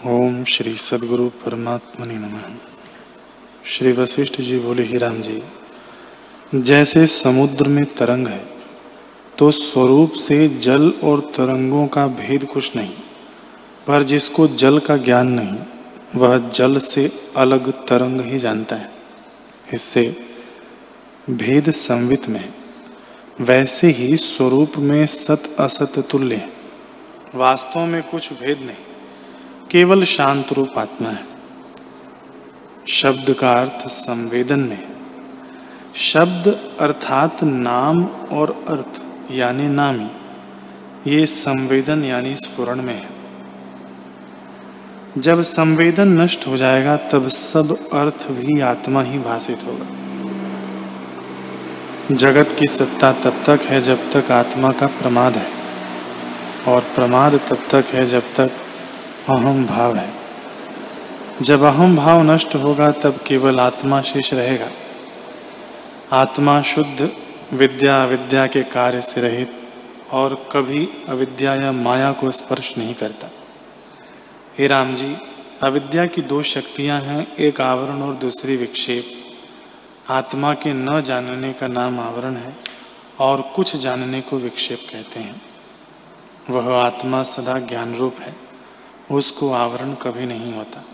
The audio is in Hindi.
ओम श्री सदगुरु परमात्मा नमः। श्री वशिष्ठ जी बोले, ही राम जी, जैसे समुद्र में तरंग है तो स्वरूप से जल और तरंगों का भेद कुछ नहीं, पर जिसको जल का ज्ञान नहीं, वह जल से अलग तरंग ही जानता है। इससे भेद संवित में वैसे ही स्वरूप में सत असत तुल्य वास्तव में कुछ भेद नहीं। केवल शांत रूप आत्मा है। शब्द का अर्थ संवेदन में शब्द अर्थात नाम और अर्थ, यानी नामी, ये संवेदन यानी स्फुरण में है। जब संवेदन नष्ट हो जाएगा, तब सब अर्थ भी आत्मा ही भाषित होगा। जगत की सत्ता तब तक है जब तक आत्मा का प्रमाद है, और प्रमाद तब तक है जब तक अहम भाव है। जब अहम भाव नष्ट होगा, तब केवल आत्मा शेष रहेगा। आत्मा शुद्ध, विद्या अविद्या के कार्य से रहित, और कभी अविद्या या माया को स्पर्श नहीं करता। हे राम जी, अविद्या की दो शक्तियाँ हैं, एक आवरण और दूसरी विक्षेप। आत्मा के न जानने का नाम आवरण है, और कुछ जानने को विक्षेप कहते हैं। वह आत्मा सदा ज्ञान रूप है। उसको आवरण कभी नहीं होता।